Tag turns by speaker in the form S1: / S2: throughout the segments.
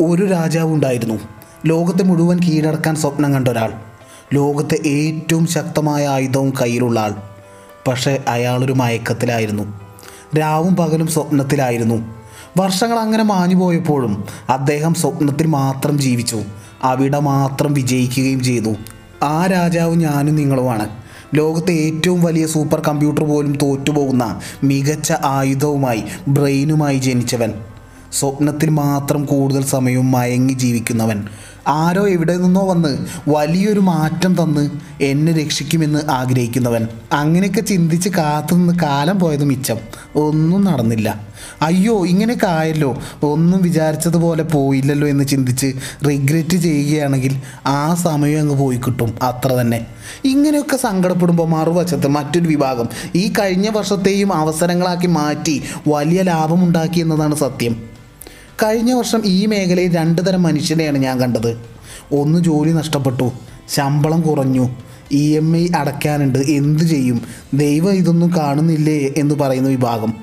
S1: ഒരു രാജാവ് ഉണ്ടായിരുന്നു. ലോകത്തെ മുഴുവൻ കീഴടക്കാൻ സ്വപ്നം കണ്ട ഒരാൾ. ലോകത്തെ ഏറ്റവും ശക്തമായ ആയുധവും കയ്യിലുള്ള ആൾ. പക്ഷേ അയാളൊരു മയക്കത്തിലായിരുന്നു. രാവും പകലും സ്വപ്നത്തിലായിരുന്നു. വർഷങ്ങൾ അങ്ങനെ മാഞ്ഞു പോയപ്പോഴും അദ്ദേഹം സ്വപ്നത്തിൽ മാത്രം ജീവിച്ചു. അവിടെ മാത്രം വിജയിക്കുകയും ചെയ്തു. ആ രാജാവ് ഞാനും നിങ്ങളുമാണ്. ലോകത്തെ ഏറ്റവും വലിയ സൂപ്പർ കമ്പ്യൂട്ടർ പോലും തോറ്റുപോകുന്ന മികച്ച ആയുധവുമായി ബ്രെയിനുമായി ജനിച്ചവൻ. സ്വപ്നത്തിൽ മാത്രം കൂടുതൽ സമയവും മയങ്ങി ജീവിക്കുന്നവൻ. ആരോ എവിടെ നിന്നോ വന്ന് വലിയൊരു മാറ്റം തന്ന് എന്നെ രക്ഷിക്കുമെന്ന് ആഗ്രഹിക്കുന്നവൻ. അങ്ങനെയൊക്കെ ചിന്തിച്ച് കാത്തുനിന്ന് കാലം പോയത് മിച്ചം. ഒന്നും നടന്നില്ല. അയ്യോ ഇങ്ങനെയൊക്കെ ആയല്ലോ. ഒന്നും വിചാരിച്ചതുപോലെ പോയില്ലല്ലോ എന്ന് ചിന്തിച്ച് റിഗ്രറ്റ് ചെയ്യുകയാണെങ്കിൽ ആ സമയം അങ്ങ് പോയി കിട്ടും. അത്ര തന്നെ. ഇങ്ങനെയൊക്കെ സങ്കടപ്പെടുമ്പോൾ മറുവശത്ത് മറ്റൊരു വിഭാഗം ഈ കഴിഞ്ഞ വർഷത്തെയും അവസരങ്ങളാക്കി മാറ്റി വലിയ ലാഭമുണ്ടാക്കി എന്നതാണ് സത്യം. കഴിഞ്ഞ വർഷം ഈ മേഖലയിൽ രണ്ട് തരം മനുഷ്യനെയാണ് ഞാൻ കണ്ടത്. ഒന്ന് ജോലി നഷ്ടപ്പെട്ടു ശമ്പളം കുറഞ്ഞു ഇ എം ഐ അടയ്ക്കാനുണ്ട് എന്തു ചെയ്യും? ദൈവം ഇതൊന്നും കാണുന്നില്ലേ എന്ന് പറയുന്ന വിഭാഗം.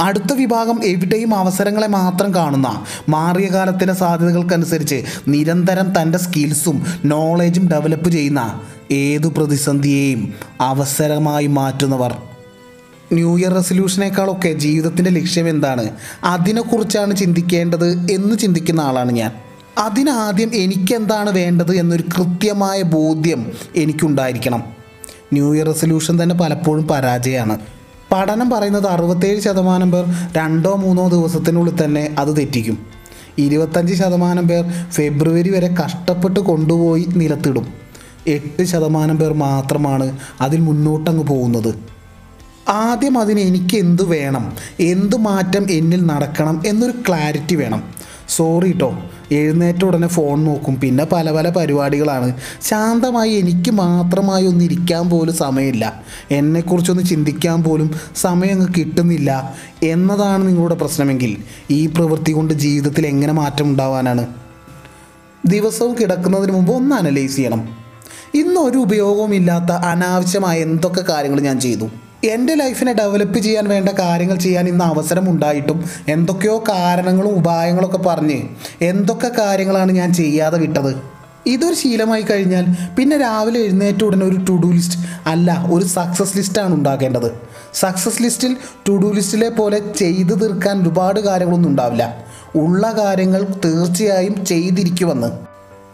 S1: അടുത്ത വിഭാഗം എവിടെയും അവസരങ്ങളെ മാത്രം കാണുന്ന മാറിയ കാലത്തിലെ സാധ്യതകൾക്കനുസരിച്ച് നിരന്തരം തന്റെ സ്കിൽസും നോളേജും ഡെവലപ്പ് ചെയ്യുന്ന ഏതു പ്രതിസന്ധിയെയും അവസരമായി മാറ്റുന്നവർ. ന്യൂ ഇയർ റെസൊല്യൂഷനേക്കാളൊക്കെ ജീവിതത്തിന്റെ ലക്ഷ്യം എന്താണ്? അതിനെക്കുറിച്ചാണ് ചിന്തിക്കേണ്ടത് എന്ന് ചിന്തിക്കുന്ന ആളാണ് ഞാൻ. അതിനാദ്യം എനിക്കെന്താണ് വേണ്ടത് എന്നൊരു കൃത്യമായ ബോധ്യം എനിക്കുണ്ടായിരിക്കണം. ന്യൂ ഇയർ റെസൊല്യൂഷൻ തന്നെ പലപ്പോഴും പരാജയമാണ്. പഠനം പറയുന്നത് അറുപത്തേഴ് ശതമാനം പേർ രണ്ടോ മൂന്നോ ദിവസത്തിനുള്ളിൽ തന്നെ അത് തെറ്റിക്കും. ഇരുപത്തഞ്ച് ശതമാനം പേർ ഫെബ്രുവരി വരെ കഷ്ടപ്പെട്ട് കൊണ്ടുപോയി നിലത്തിടും. എട്ട് ശതമാനം പേർ മാത്രമാണ് അതിൽ മുന്നോട്ടങ്ങ് പോകുന്നത്. ആദ്യം അതിന് എനിക്ക് എന്ത് വേണം? എന്ത് മാറ്റം എന്നിൽ നടക്കണം എന്നൊരു ക്ലാരിറ്റി വേണം. സോറി കേട്ടോ എഴുന്നേറ്റ ഉടനെ ഫോൺ നോക്കും. പിന്നെ പല പല പരിപാടികളാണ്. ശാന്തമായി എനിക്ക് മാത്രമായി ഒന്ന് ഇരിക്കാൻ പോലും സമയമില്ല. എന്നെക്കുറിച്ചൊന്ന് ചിന്തിക്കാൻ പോലും സമയം അങ്ങ് കിട്ടുന്നില്ല എന്നതാണ് നിങ്ങളുടെ പ്രശ്നമെങ്കിൽ ഈ പ്രവൃത്തി കൊണ്ട് ജീവിതത്തിൽ എങ്ങനെ മാറ്റം ഉണ്ടാവാനാണ്? ദിവസവും കിടക്കുന്നതിന് മുമ്പ് ഒന്ന് അനലൈസ് ചെയ്യണം. ഇന്നൊരു ഉപയോഗവും ഇല്ലാത്ത അനാവശ്യമായ എന്തൊക്കെ കാര്യങ്ങൾ ഞാൻ ചെയ്തു? എന്റെ ലൈഫിനെ ഡെവലപ്പ് ചെയ്യാൻ വേണ്ട കാര്യങ്ങൾ ചെയ്യാൻ ഇന്ന് അവസരം ഉണ്ടായിട്ടും എന്തൊക്കെയോ കാരണങ്ങളും ഉപായങ്ങളൊക്കെ പറഞ്ഞ് എന്തൊക്കെ കാര്യങ്ങളാണ് ഞാൻ ചെയ്യാതെ വിട്ടത്. ഇതൊരു ശീലമായി കഴിഞ്ഞാൽ പിന്നെ രാവിലെ എഴുന്നേറ്റ ഉടനെ ഒരു ടു ഡു ലിസ്റ്റ് അല്ല ഒരു സക്സസ് ലിസ്റ്റാണ് ഉണ്ടാക്കേണ്ടത് സക്സസ് ലിസ്റ്റിൽ ടു ഡു ലിസ്റ്റിലെ പോലെ ചെയ്തു തീർക്കാൻ ഒരുപാട് കാര്യങ്ങളൊന്നും ഉണ്ടാവില്ല. ഉള്ള കാര്യങ്ങൾ തീർച്ചയായും ചെയ്തിരിക്കുമെന്ന്.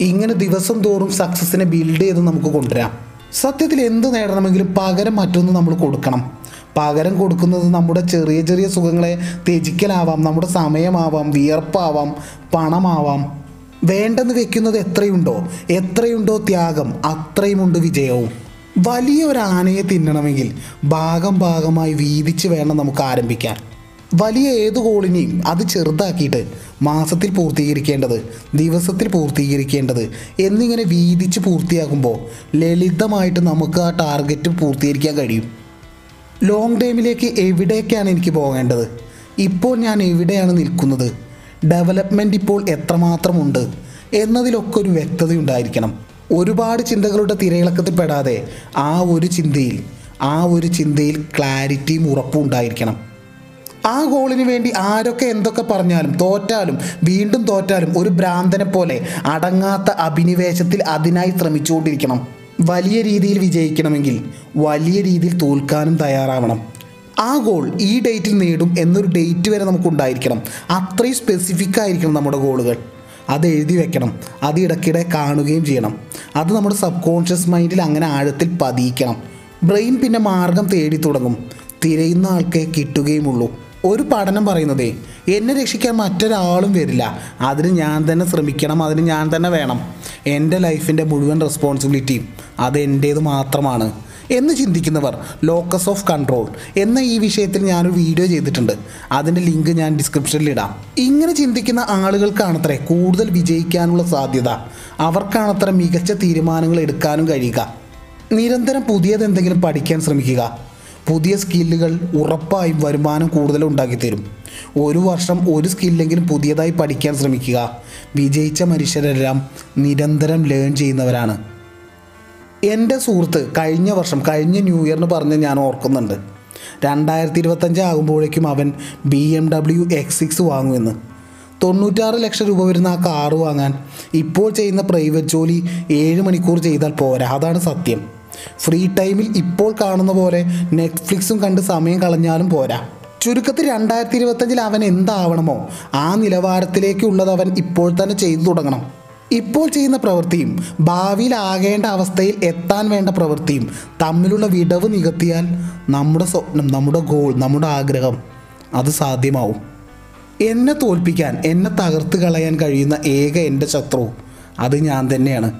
S1: ഇങ്ങനെ ദിവസം തോറും സക്സസ്സിനെ ബിൽഡ് ചെയ്ത് നമുക്ക് കൊണ്ടുവരാം. സത്യത്തിൽ എന്ത് നേടണമെങ്കിലും പകരം മറ്റൊന്ന് നമ്മൾ കൊടുക്കണം. പകരം കൊടുക്കുന്നത് നമ്മുടെ ചെറിയ ചെറിയ സുഖങ്ങളെ ത്യജിക്കലാവാം നമ്മുടെ സമയമാവാം വിയർപ്പാവാം പണമാവാം. വേണ്ടെന്ന് വെക്കുന്നത് എത്രയുണ്ടോ എത്രയുണ്ടോ ത്യാഗം അത്രയുമുണ്ട് വിജയവും. വലിയ ഒരു ആനയെ തിന്നണമെങ്കിൽ ഭാഗം ഭാഗമായി വീതിച്ച് വേണം നമുക്ക് ആരംഭിക്കാൻ. വലിയ ഏത് ഗോളിനെയും അത് ചെറുതാക്കിയിട്ട് മാസത്തിൽ പൂർത്തീകരിക്കേണ്ടത് ദിവസത്തിൽ പൂർത്തീകരിക്കേണ്ടത് എന്നിങ്ങനെ വീതിച്ച് പൂർത്തിയാക്കുമ്പോൾ ലളിതമായിട്ട് നമുക്ക് ആ ടാർഗറ്റ് പൂർത്തീകരിക്കാൻ കഴിയും. ലോങ് ടൈമിലേക്ക് എവിടേക്കാണ് എനിക്ക് പോകേണ്ടത്? ഇപ്പോൾ ഞാൻ എവിടെയാണ് നിൽക്കുന്നത്? ഡെവലപ്മെന്റ് ഇപ്പോൾ എത്രമാത്രമുണ്ട്? എന്നതിലൊക്കെ ഒരു വ്യക്തതയുണ്ടായിരിക്കണം. ഒരുപാട് ചിന്തകളുടെ തിരയിളക്കത്തിൽ പെടാതെ ആ ഒരു ചിന്തയിൽ ആ ഒരു ചിന്തയിൽ ക്ലാരിറ്റിയും ഉറപ്പും ഉണ്ടായിരിക്കണം. ആ ഗോളിന് വേണ്ടി ആരൊക്കെ എന്തൊക്കെ പറഞ്ഞാലും തോറ്റാലും വീണ്ടും തോറ്റാലും ഒരു ഭ്രാന്തനെ പോലെ അടങ്ങാത്ത അഭിനിവേശത്തിൽ അതിനായി ശ്രമിച്ചുകൊണ്ടിരിക്കണം. വലിയ രീതിയിൽ വിജയിക്കണമെങ്കിൽ വലിയ രീതിയിൽ തോൽക്കാനും തയ്യാറാവണം. ആ ഗോൾ ഈ ഡേറ്റിൽ നേടും എന്നൊരു ഡേറ്റ് വരെ നമുക്ക് ഉണ്ടായിരിക്കണം അത്രയും സ്പെസിഫിക് ആയിരിക്കണം നമ്മുടെ ഗോളുകൾ. അത് എഴുതി വെക്കണം. അത് ഇടയ്ക്കിടെ കാണുകയും ചെയ്യണം. അത് നമ്മുടെ സബ് കോൺഷ്യസ് മൈൻഡിൽ അങ്ങനെ ആഴത്തിൽ പതിയിക്കണം. ബ്രെയിൻ പിന്നെ മാർഗം തേടി തുടങ്ങും. തിരയുന്ന ആൾക്കേ കിട്ടുകയുമുള്ളൂ. ഒരു പഠനം പറയുന്നത് എന്നെ രക്ഷിക്കാൻ മറ്റൊരാളും വരില്ല. അതിന് ഞാൻ തന്നെ ശ്രമിക്കണം അതിന് ഞാൻ തന്നെ വേണം. എന്റെ ലൈഫിന്റെ മുഴുവൻ റെസ്പോൺസിബിലിറ്റിയും അത് എന്റേത് മാത്രമാണ്. എന്ന് ചിന്തിക്കുന്നവർ ലോക്കസ് ഓഫ് കൺട്രോൾ എന്ന ഈ വിഷയത്തിൽ ഞാനൊരു വീഡിയോ ചെയ്തിട്ടുണ്ട്. അതിന്റെ ലിങ്ക് ഞാൻ ഡിസ്ക്രിപ്ഷനിൽ ഇടാം. ഇങ്ങനെ ചിന്തിക്കുന്ന ആളുകൾക്കാണത്രേ കൂടുതൽ വിജയിക്കാനുള്ള സാധ്യത. അവർക്കാണത്ര മികച്ച തീരുമാനങ്ങൾ എടുക്കാനും കഴിയുക. നിരന്തരം പുതിയതെന്തെങ്കിലും പഠിക്കാൻ ശ്രമിക്കുക. പുതിയ സ്കില്ലുകൾ ഉറപ്പായും വരുമാനം കൂടുതൽ ഉണ്ടാക്കി തരും ഒരു വർഷം ഒരു സ്കില്ലെങ്കിലും പുതിയതായി പഠിക്കാൻ ശ്രമിക്കുക. വിജയിച്ച മനുഷ്യരെല്ലാം നിരന്തരം ലേൺ ചെയ്യുന്നവരാണ്. എന്റെ സുഹൃത്ത് കഴിഞ്ഞ വർഷം കഴിഞ്ഞ ന്യൂ ഇയറിന് പറഞ്ഞ് ഞാൻ ഓർക്കുന്നുണ്ട്. രണ്ടായിരത്തി ഇരുപത്തഞ്ച് ആകുമ്പോഴേക്കും അവൻ B M W X six വാങ്ങുമെന്ന്. തൊണ്ണൂറ്റാറ് ലക്ഷം രൂപ വരുന്ന ആ കാറ് വാങ്ങാൻ ഇപ്പോൾ ചെയ്യുന്ന പ്രൈവറ്റ് ജോലി ഏഴ് മണിക്കൂർ ചെയ്താൽ പോരാ. അതാണ് സത്യം. ഫ്രീ ടൈമിൽ ഇപ്പോൾ കാണുന്ന പോലെ നെറ്റ്ഫ്ലിക്സും കണ്ട് സമയം കളഞ്ഞാലും പോരാ. ചുരുക്കത്തിൽ രണ്ടായിരത്തി ഇരുപത്തഞ്ചിൽ അവൻ എന്താവണമോ ആ നിലവാരത്തിലേക്കുള്ളത് അവൻ ഇപ്പോൾ തന്നെ ചെയ്തു തുടങ്ങണം. ഇപ്പോൾ ചെയ്യുന്ന പ്രവൃത്തിയും ഭാവിയിൽ ആകേണ്ട അവസ്ഥയിൽ എത്താൻ വേണ്ട പ്രവൃത്തിയും തമ്മിലുള്ള വിടവ് നികത്തിയാൽ നമ്മുടെ സ്വപ്നം നമ്മുടെ ഗോൾ നമ്മുടെ ആഗ്രഹം അത് സാധ്യമാവും. എന്നെ തോൽപ്പിക്കാൻ എന്നെ തകർത്ത് കളയാൻ കഴിയുന്ന ഏക എന്റെ ശത്രു അത് ഞാൻ തന്നെയാണ്.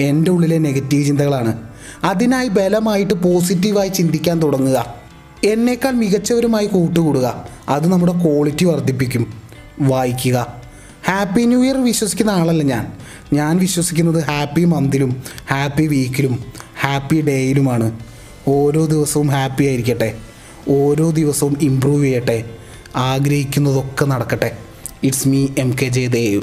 S1: എന്റെ ഉള്ളിലെ നെഗറ്റീവ് ചിന്തകളാണ്. അതിനായി ബലമായിട്ട് പോസിറ്റീവായി ചിന്തിക്കാൻ തുടങ്ങുക. എന്നേക്കാൾ മികച്ചവരുമായി കൂട്ടുകൂടുക. അത് നമ്മുടെ ക്വാളിറ്റി വർദ്ധിപ്പിക്കും. വായിക്കുക. ഹാപ്പി ന്യൂ ഇയർ വിശ്വസിക്കുന്ന ആളല്ല ഞാൻ. ഞാൻ വിശ്വസിക്കുന്നത് ഹാപ്പി മന്തിലും ഹാപ്പി വീക്കിലും ഹാപ്പി ഡേയിലുമാണ് ഓരോ ദിവസവും ഹാപ്പി ആയിരിക്കട്ടെ. ഓരോ ദിവസവും ഇമ്പ്രൂവ് ചെയ്യട്ടെ. ആഗ്രഹിക്കുന്നതൊക്കെ നടക്കട്ടെ. It's me M K Jayadev